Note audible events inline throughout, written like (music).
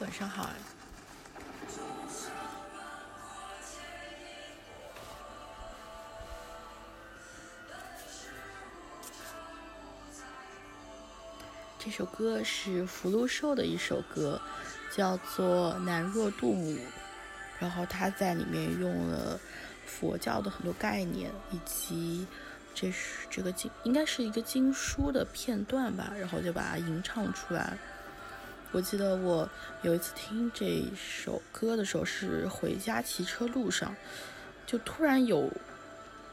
晚上好。这首歌是福禄寿的一首歌，叫做《南若杜母》，然后他在里面用了佛教的很多概念，以及这是这个经应该是一个经书的片段吧，然后就把它吟唱出来。我记得我有一次听这首歌的时候，是回家骑车路上，就突然有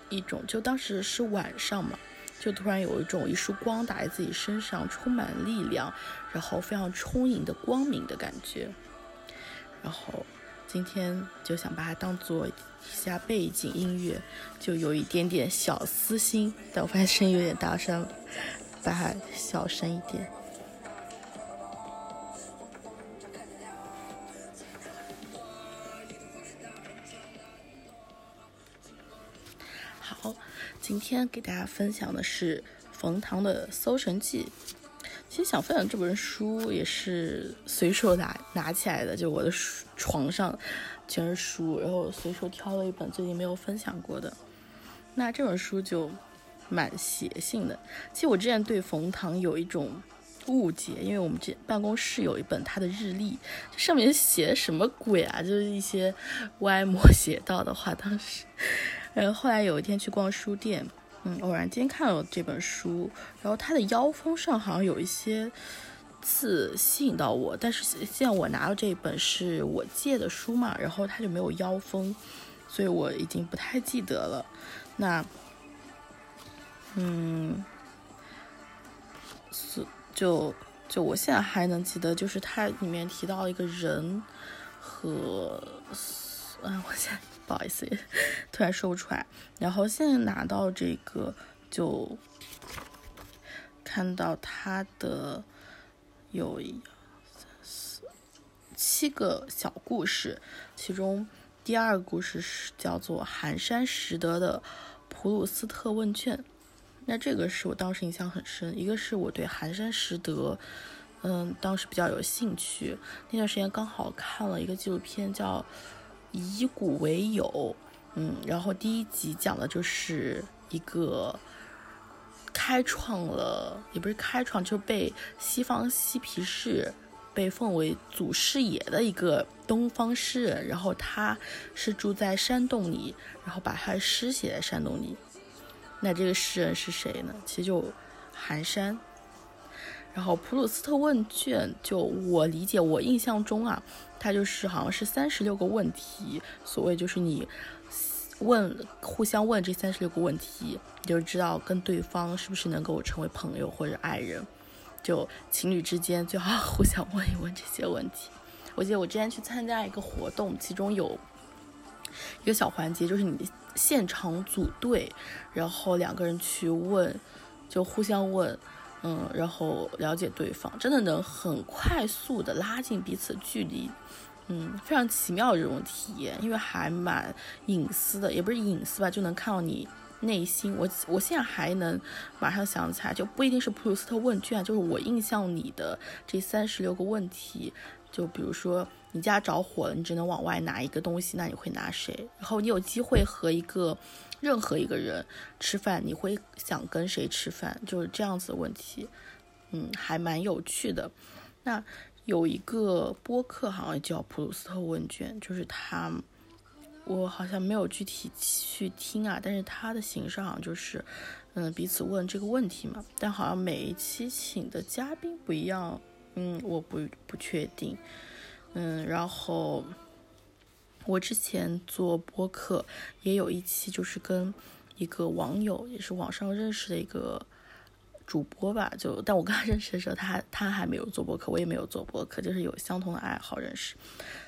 一种，就当时是晚上嘛。就突然有一种一束光打在自己身上，充满力量，然后非常充盈的光明的感觉。然后今天就想把它当做一下背景音乐，就有一点点小私心，但我发现声音有点大声了，把它小声一点。今天给大家分享的是冯唐的《搜神记》。其实想分享这本书也是随手拿拿起来的，就我的书床上全是书，然后随手挑了一本最近没有分享过的。那这本书就蛮邪性的。其实我之前对冯唐有一种误解，因为我们这办公室有一本他的日历，这上面写什么鬼啊？就是一些歪魔 (laughs) 邪道的话，当时。然后后来有一天去逛书店，嗯，偶然间看了这本书，然后它的腰封上好像有一些字吸引到我，但是现在我拿的这本是我借的书嘛，然后它就没有腰封，所以我已经不太记得了。那，嗯，是就就我现在还能记得，就是它里面提到一个人和，嗯，我现在。不好意思，(laughs) 突然说不出来。然后现在拿到这个，就看到它的有一、三、四、七个小故事，其中第二个故事是叫做寒山拾得的普鲁斯特问卷。那这个是我当时印象很深，一个是我对寒山拾得，嗯，当时比较有兴趣。那段时间刚好看了一个纪录片，叫。以古为友，嗯，然后第一集讲的就是一个开创了，也不是开创，就被西方嬉皮士被奉为祖师爷的一个东方诗人，然后他是住在山洞里，然后把他的诗写在山洞里。那这个诗人是谁呢？其实就寒山。然后普鲁斯特问卷，就我理解，我印象中啊，它就是好像是三十六个问题，所谓就是你问互相问这三十六个问题，你就知道跟对方是不是能够成为朋友或者爱人，就情侣之间最好 (laughs) 互相问一问这些问题。我记得我之前去参加一个活动，其中有一个小环节，就是你现场组队，然后两个人去问，就互相问。嗯，然后了解对方，真的能很快速的拉近彼此距离，嗯，非常奇妙的这种体验，因为还蛮隐私的，也不是隐私吧，就能看到你内心。我我现在还能马上想起来，就不一定是普鲁斯特问卷，就是我印象里的这三十六个问题，就比如说你家着火了，你只能往外拿一个东西，那你会拿谁？然后你有机会和一个。任何一个人吃饭，你会想跟谁吃饭？就是这样子的问题，嗯，还蛮有趣的。那有一个播客好像叫普鲁斯特问卷，就是他，我好像没有具体去听啊，但是他的形式好像就是，嗯，彼此问这个问题嘛。但好像每一期请的嘉宾不一样，嗯，我不不确定，嗯，然后。我之前做播客也有一期，就是跟一个网友，也是网上认识的一个主播吧。就但我跟他认识的时候，他他还没有做播客，我也没有做播客，就是有相同的爱好认识。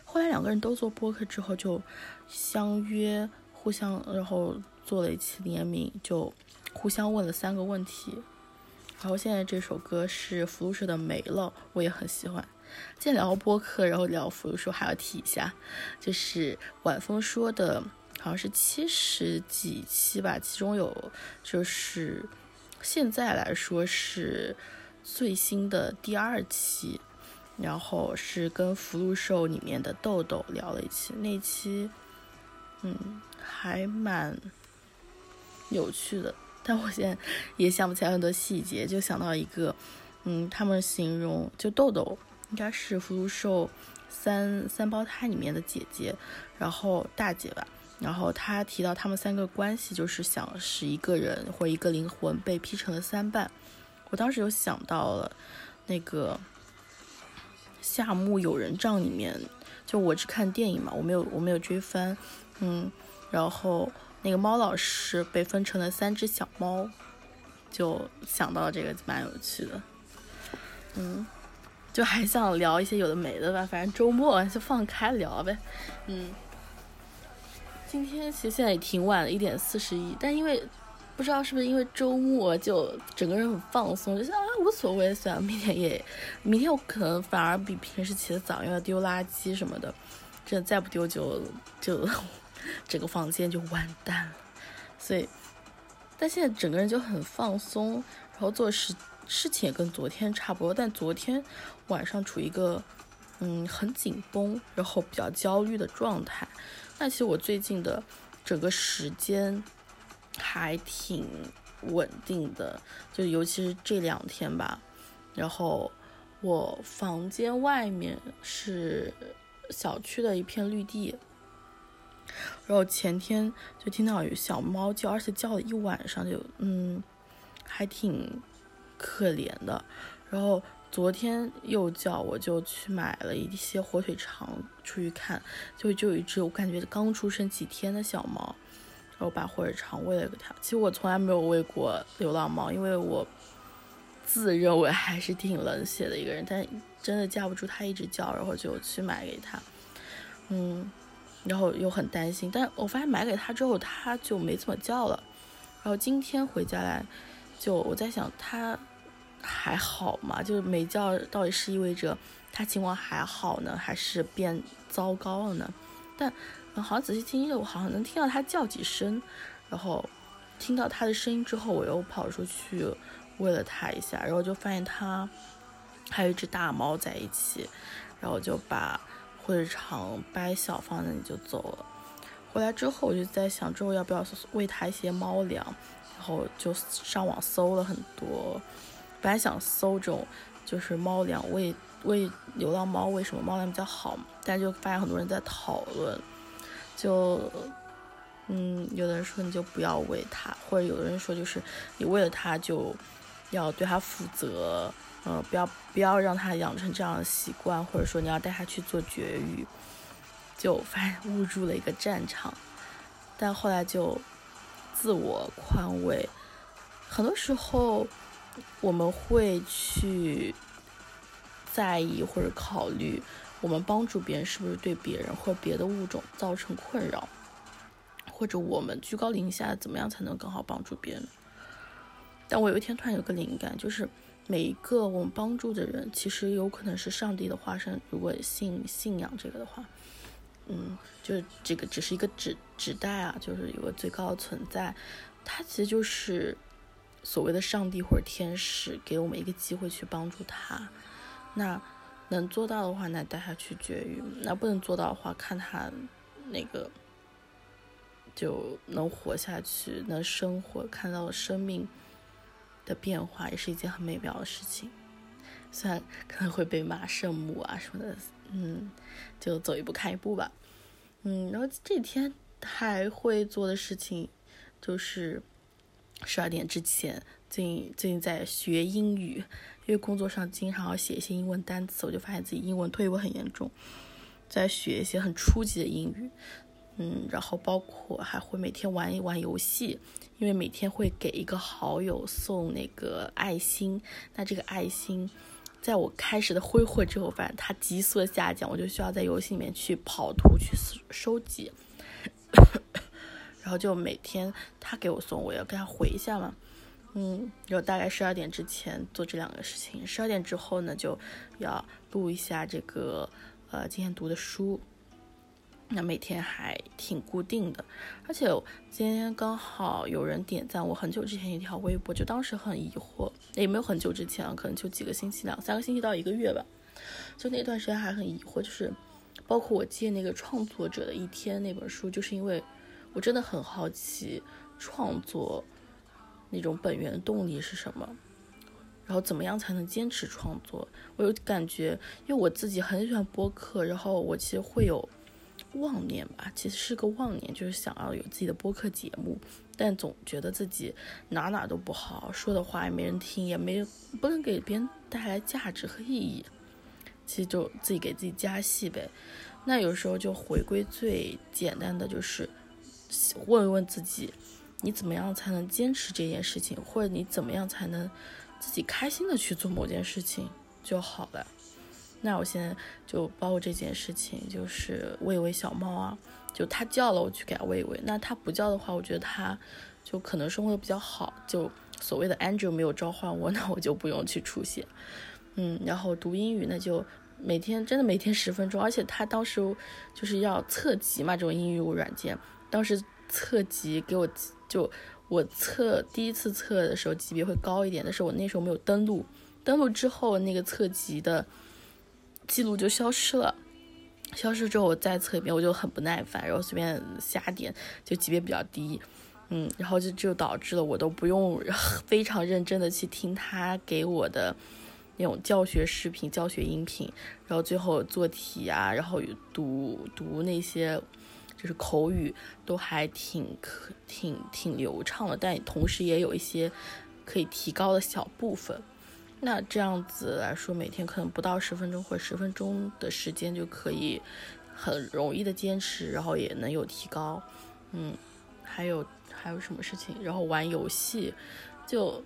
后来两个人都做播客之后，就相约互相，然后做了一期联名，就互相问了三个问题。然后现在这首歌是福禄寿的《没了》，我也很喜欢。今天聊播客，然后聊福禄寿，还要提一下，就是晚风说的，好像是七十几期吧，其中有就是现在来说是最新的第二期，然后是跟福禄寿里面的豆豆聊了一期，那期嗯还蛮有趣的，但我现在也想不起来很多细节，就想到一个，嗯，他们形容就豆豆应该是福禄寿三三胞胎里面的姐姐，然后大姐吧。然后他提到他们三个关系，就是想使一个人或一个灵魂被劈成了三半。我当时有想到了那个《夏目友人帐》里面，就我只看电影嘛，我没有我没有追番，嗯，然后那个猫老师被分成了三只小猫，就想到这个蛮有趣的，嗯，就还想聊一些有的没的吧，反正周末就放开聊呗，嗯。今天其实现在也挺晚了，一点四十一，但因为不知道是不是因为周末，就整个人很放松，就想啊无所谓，虽然明天也，明天我可能反而比平时起得早，因为丢垃圾什么的，这再不丢就就 (laughs) 整个房间就完蛋了。所以，但现在整个人就很放松，然后做事事情也跟昨天差不多，但昨天晚上处于一个嗯很紧绷，然后比较焦虑的状态。那其实我最近的整个时间还挺稳定的，就尤其是这两天吧。然后我房间外面是小区的一片绿地，然后前天就听到有小猫叫，而且叫了一晚上，就嗯，还挺可怜的。然后。昨天又叫，我就去买了一些火腿肠出去看，就就有一只我感觉刚出生几天的小猫，然后把火腿肠喂了给它。其实我从来没有喂过流浪猫，因为我自认为还是挺冷血的一个人，但真的架不住它一直叫，然后就去买给它。嗯，然后又很担心，但我发现买给他之后他就没怎么叫了。然后今天回家来，就我在想它。还好嘛，就是没叫，到底是意味着他情况还好呢，还是变糟糕了呢？但好像仔细听，我好像能听到他叫几声，然后听到他的声音之后，我又跑出去喂了他一下，然后就发现他还有一只大猫在一起，然后就把火腿肠掰小放那里就走了。回来之后，我就在想之后要不要喂它一些猫粮，然后就上网搜了很多。本来想搜这种，就是猫粮喂喂流浪猫为什么猫粮比较好，但就发现很多人在讨论，就嗯，有的人说你就不要喂它，或者有的人说就是你喂了它就要对它负责，呃，不要不要让它养成这样的习惯，或者说你要带它去做绝育，就发现误入了一个战场，但后来就自我宽慰，很多时候。我们会去在意或者考虑，我们帮助别人是不是对别人或别的物种造成困扰，或者我们居高临下怎么样才能更好帮助别人？但我有一天突然有个灵感，就是每一个我们帮助的人，其实有可能是上帝的化身。如果信信仰这个的话，嗯，就是这个只是一个指指代啊，就是有个最高的存在，它其实就是。所谓的上帝或者天使给我们一个机会去帮助他，那能做到的话，那带他去绝育；那不能做到的话，看他那个就能活下去，能生活，看到生命的变化，也是一件很美妙的事情。虽然可能会被骂圣母啊什么的，嗯，就走一步看一步吧。嗯，然后这几天还会做的事情就是。十二点之前，最近最近在学英语，因为工作上经常要写一些英文单词，我就发现自己英文退步很严重，在学一些很初级的英语，嗯，然后包括还会每天玩一玩游戏，因为每天会给一个好友送那个爱心，那这个爱心，在我开始的挥霍之后，发现它急速的下降，我就需要在游戏里面去跑图去收集。然后就每天他给我送，我要跟他回一下嘛，嗯，然后大概十二点之前做这两个事情，十二点之后呢，就要录一下这个呃今天读的书，那每天还挺固定的，而且今天刚好有人点赞我很久之前一条微博，就当时很疑惑，也没有很久之前，可能就几个星期、两三个星期到一个月吧，就那段时间还很疑惑，就是包括我借那个创作者的一天那本书，就是因为我真的很好奇创作那种本源动力是什么，然后怎么样才能坚持创作？我有感觉，因为我自己很喜欢播客，然后我其实会有妄念吧，其实是个妄念，就是想要有自己的播客节目。但总觉得自己哪哪都不好，说的话也没人听，也没不能给别人带来价值和意义。其实就自己给自己加戏呗。那有时候就回归最简单的，就是问一问自己，你怎么样才能坚持这件事情，或者你怎么样才能自己开心的去做某件事情就好了。那我现在就包括这件事情，就是喂喂小猫啊。就它叫了，我去给它喂喂。那它不叫的话，我觉得它就可能生活的比较好。就所谓的 Angel 没有召唤我，(laughs) 那我就不用去出现。嗯，然后读英语，那就每天真的每天十分钟。而且他当时就是要测级嘛，这种英语软件，当时测级给我就我测第一次测的时候级别会高一点，但是我那时候没有登录，登录之后那个测级的记录就消失了。消失之后我再测一遍，我就很不耐烦，然后随便瞎点，就级别比较低，嗯，然后就就导致了我都不用 (laughs) 非常认真的去听他给我的那种教学视频、教学音频，然后最后做题啊，然后读读那些就是口语都还挺可挺挺流畅的，但同时也有一些可以提高的小部分。那这样子来说，每天可能不到十分钟或者十分钟的时间就可以很容易的坚持，然后也能有提高。嗯，还有还有什么事情？然后玩游戏，就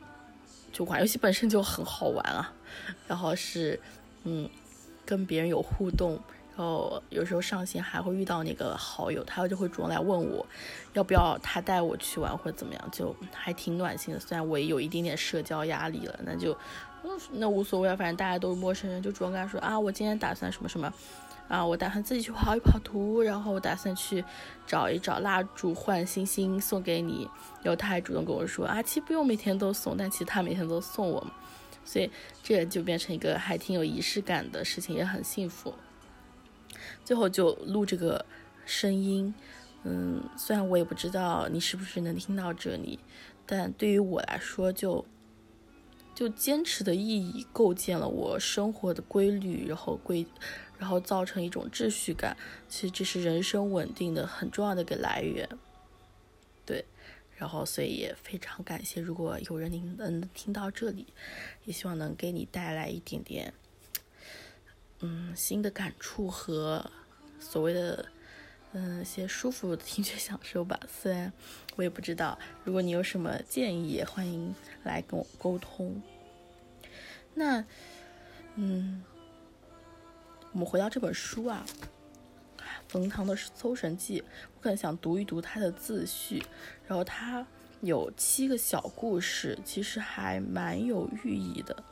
就玩游戏本身就很好玩啊。然后是嗯，跟别人有互动，然后有时候上线还会遇到那个好友，他就会主动来问我要不要他带我去玩或者怎么样，就还挺暖心的。虽然我也有一点点社交压力了，那就。(laughs) 那无所谓啊，反正大家都是陌生人，就主动跟他说啊，我今天打算什么什么，啊，我打算自己去跑一跑图，然后我打算去找一找蜡烛换星星送给你，然后他还主动跟我说啊，其实不用每天都送，但其实他每天都送我，所以这就变成一个还挺有仪式感的事情，也很幸福。最后就录这个声音，嗯，虽然我也不知道你是不是能听到这里，但对于我来说就。就坚持的意义构建了我生活的规律，然后规，然后造成一种秩序感。其实这是人生稳定的很重要的一个来源。对，然后所以也非常感谢，如果有人您能听到这里，也希望能给你带来一点点，嗯，新的感触和所谓的嗯一些舒服的听觉享受吧。虽然我也不知道，如果你有什么建议，欢迎。来跟我沟通。那，嗯，我们回到这本书啊，《冯唐的搜神记》，我可能想读一读它的自序。然后它有七个小故事，其实还蛮有寓意的。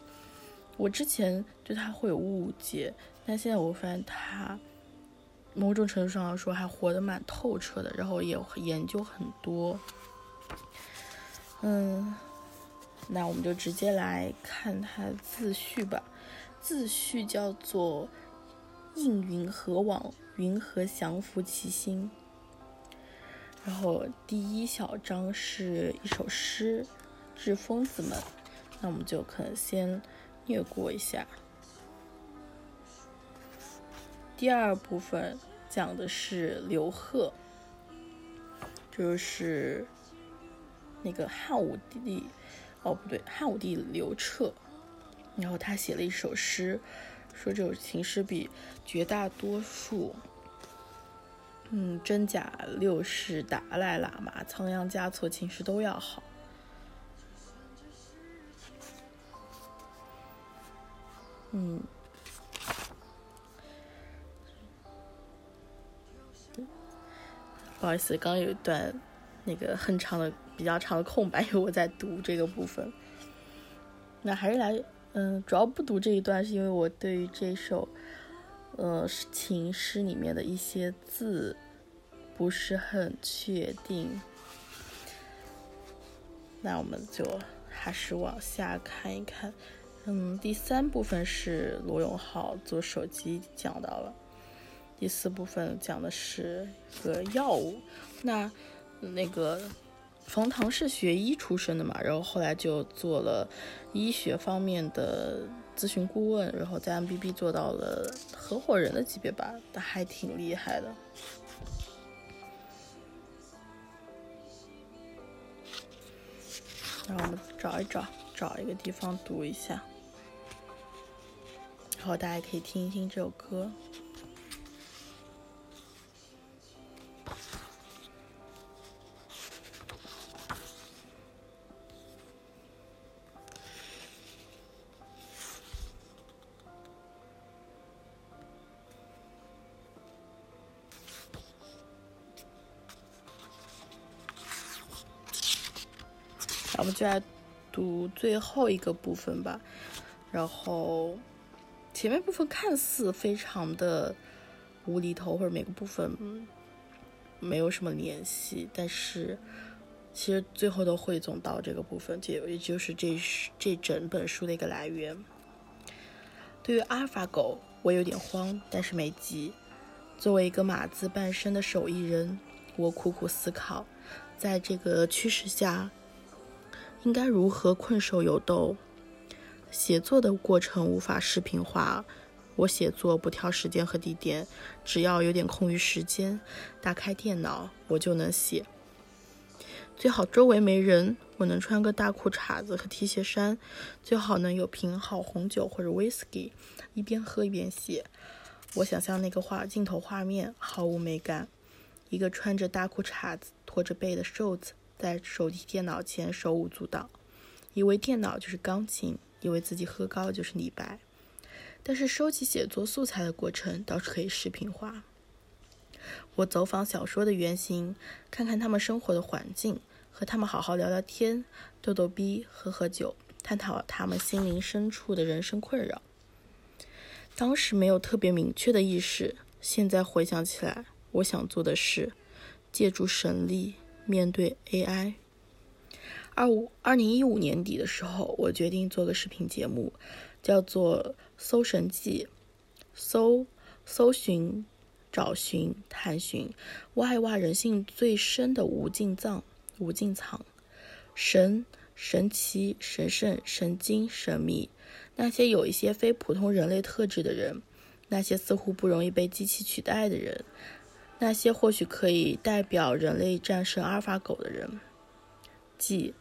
我之前对它会有误解，但现在我发现它某种程度上来说还活得蛮透彻的，然后也研究很多。嗯。那我们就直接来看它自序吧。自序叫做“应云何往，云何降伏其心”。然后第一小章是一首诗，致疯子们。那我们就可能先略过一下。第二部分讲的是刘贺，就是那个汉武帝。哦，不对，汉武帝刘彻，然后他写了一首诗，说这首情诗比绝大多数，嗯，真假六世、达赖喇嘛、仓央嘉措情诗都要好。嗯，不好意思，刚刚有一段那个很长的。比较长的空白，因为我在读这个部分。那还是来，嗯，主要不读这一段，是因为我对于这首，呃，情诗里面的一些字不是很确定。那我们就还是往下看一看。嗯，第三部分是罗永浩做手机讲到了，第四部分讲的是一个药物。那那个冯唐是学医出身的嘛，然后后来就做了医学方面的咨询顾问，然后在 M B B 做到了合伙人的级别吧，还挺厉害的。让我们找一找，找一个地方读一下。然后大家可以听一听这首歌。我们就来读最后一个部分吧，然后。前面部分看似非常的无厘头，或者每个部分没有什么联系，但是其实最后都汇总到这个部分，就也就是这这整本书的一个来源。对于阿尔法狗，我有点慌，但是没急。作为一个马字半生的手艺人，我苦苦思考，在这个趋势下，应该如何困兽犹斗。写作的过程无法视频化，我写作不挑时间和地点，只要有点空余时间，打开电脑我就能写。最好周围没人，我能穿个大裤衩子和 T 恤衫，最好能有瓶好红酒或者 whisky，一边喝一边写。我想象那个画镜头画面毫无美感，一个穿着大裤衩子、驼着背的瘦子在手提电脑前手舞足蹈，以为电脑就是钢琴。以为自己喝高就是李白，但是收集写作素材的过程倒是可以视频化。我走访小说的原型，看看他们生活的环境，和他们好好聊聊天，逗逗逼，喝喝酒，探讨他们心灵深处的人生困扰。当时没有特别明确的意识，现在回想起来，我想做的是借助神力面对 AI。二五二零一五年底的时候，我决定做个视频节目，叫做《搜神记》，搜搜寻、找寻、探寻，挖一挖人性最深的无尽藏、无尽藏，神、神奇、神圣、神经、神秘，那些有一些非普通人类特质的人，那些似乎不容易被机器取代的人，那些或许可以代表人类战胜阿尔法狗的人，即。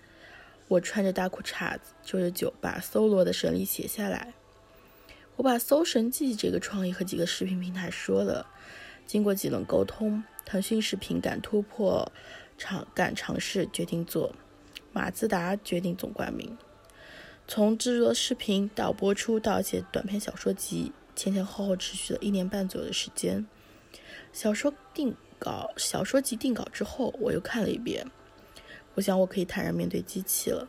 我穿着大裤衩子，就着酒，把搜罗的神力写下来。我把《搜神记》这个创意和几个视频平台说了。经过几轮沟通，腾讯视频敢突破，尝敢尝试，决定做。马自达决定总冠名。从制作视频到播出到写短篇小说集，前前后后持续了一年半左右的时间。小说定稿，小说集定稿之后，我又看了一遍。我想，我可以坦然面对机器了。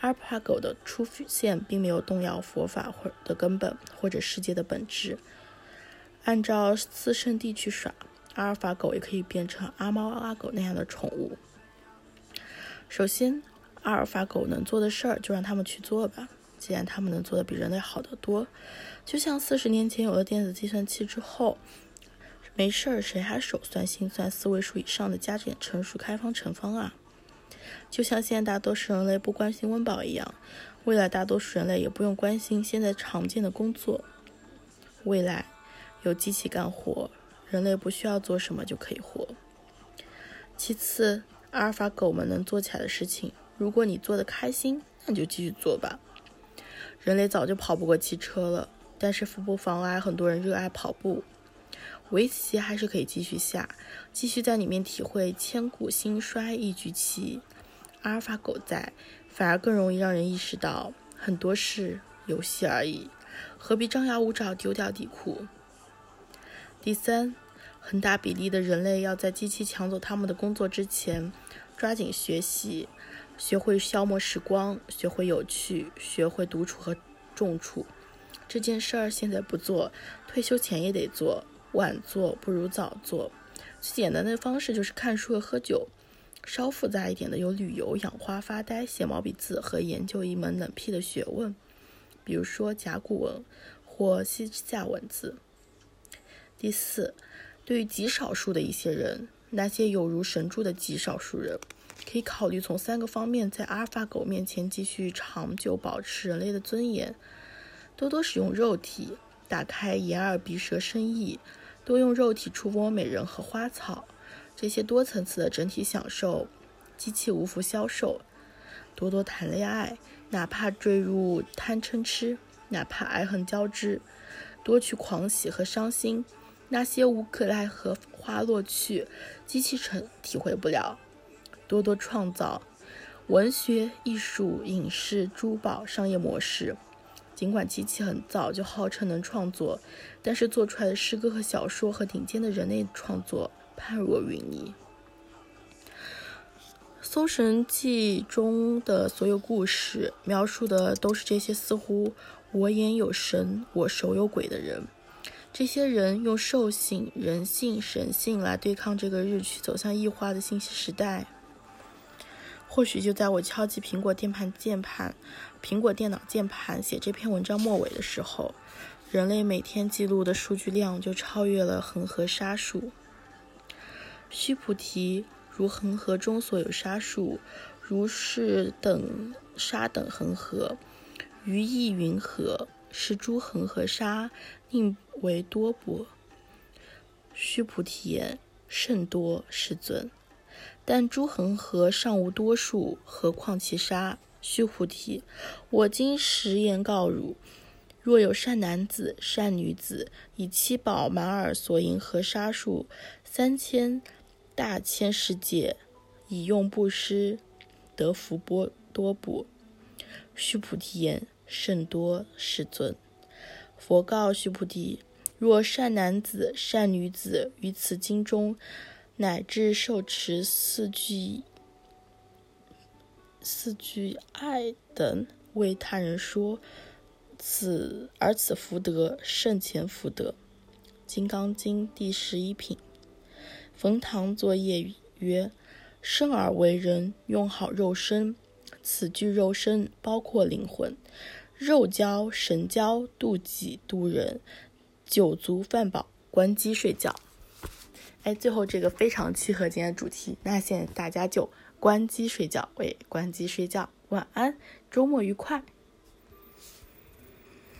阿尔法狗的出现并没有动摇佛法或的根本，或者世界的本质。按照四圣地去耍，阿尔法狗也可以变成阿猫阿狗那样的宠物。首先，阿尔法狗能做的事儿，就让他们去做吧。既然他们能做的比人类好得多，就像四十年前有了电子计算器之后，没事儿谁还手算心算四位数以上的加减乘除开方乘方啊？就像现在大多数人类不关心温饱一样，未来大多数人类也不用关心现在常见的工作。未来有机器干活，人类不需要做什么就可以活。其次，阿尔法狗们能做起来的事情，如果你做的开心，那你就继续做吧。人类早就跑不过汽车了，但是不妨碍很多人热爱跑步。围棋还是可以继续下，继续在里面体会千古兴衰一局棋。阿尔法狗在，反而更容易让人意识到很多是游戏而已，何必张牙舞爪丢掉底裤？第三，很大比例的人类要在机器抢走他们的工作之前，抓紧学习，学会消磨时光，学会有趣，学会独处和重处。这件事儿现在不做，退休前也得做，晚做不如早做。最简单的方式就是看书和喝酒。稍复杂一点的有旅游、养花、发呆、写毛笔字和研究一门冷僻的学问。比如说甲骨文或西夏文字。第四，对于极少数的一些人，那些有如神助的极少数人，可以考虑从三个方面在阿尔法狗面前继续长久保持人类的尊严：多多使用肉体，打开眼耳鼻舌身意，多用肉体触摸美人和花草，这些多层次的整体享受，机器无福消受；多多谈恋爱，哪怕坠入贪嗔痴，哪怕爱恨交织，多去狂喜和伤心。那些无可奈何花落去，机器成体会不了。多多创造文学、艺术、影视、珠宝、商业模式。尽管机器很早就号称能创作，但是做出来的诗歌和小说和顶尖的人类创作判若云泥。《搜神记》中的所有故事描述的都是这些似乎我眼有神，我手有鬼的人。这些人用兽性、人性、神性来对抗这个日趋走向异化的信息时代。或许就在我敲击苹果键盘键盘、苹果电脑键盘写这篇文章末尾的时候，人类每天记录的数据量就超越了恒河沙数。须菩提，如恒河中所有沙数，如是等沙等恒河，于意云何？是诸恒河沙。宁为多不，须菩提言：甚多，世尊。但诸恒河尚无多数，何况其沙？须菩提，我今实言告汝：若有善男子、善女子，以七宝满耳所银河沙数三千大千世界，以用布施，得福波多不？须菩提言：甚多，世尊。佛告须菩提：若善男子、善女子于此经中，乃至受持四句、四句爱等，为他人说，此而此福德胜前福德。《金刚经》第十一品。冯唐作业曰：生而为人，用好肉身。此句肉身包括灵魂。肉交、神交、渡己、渡人，酒足饭饱，关机睡觉。哎，最后这个非常契合今天的主题，那现在大家就关机睡觉，喂，关机睡觉，晚安，周末愉快。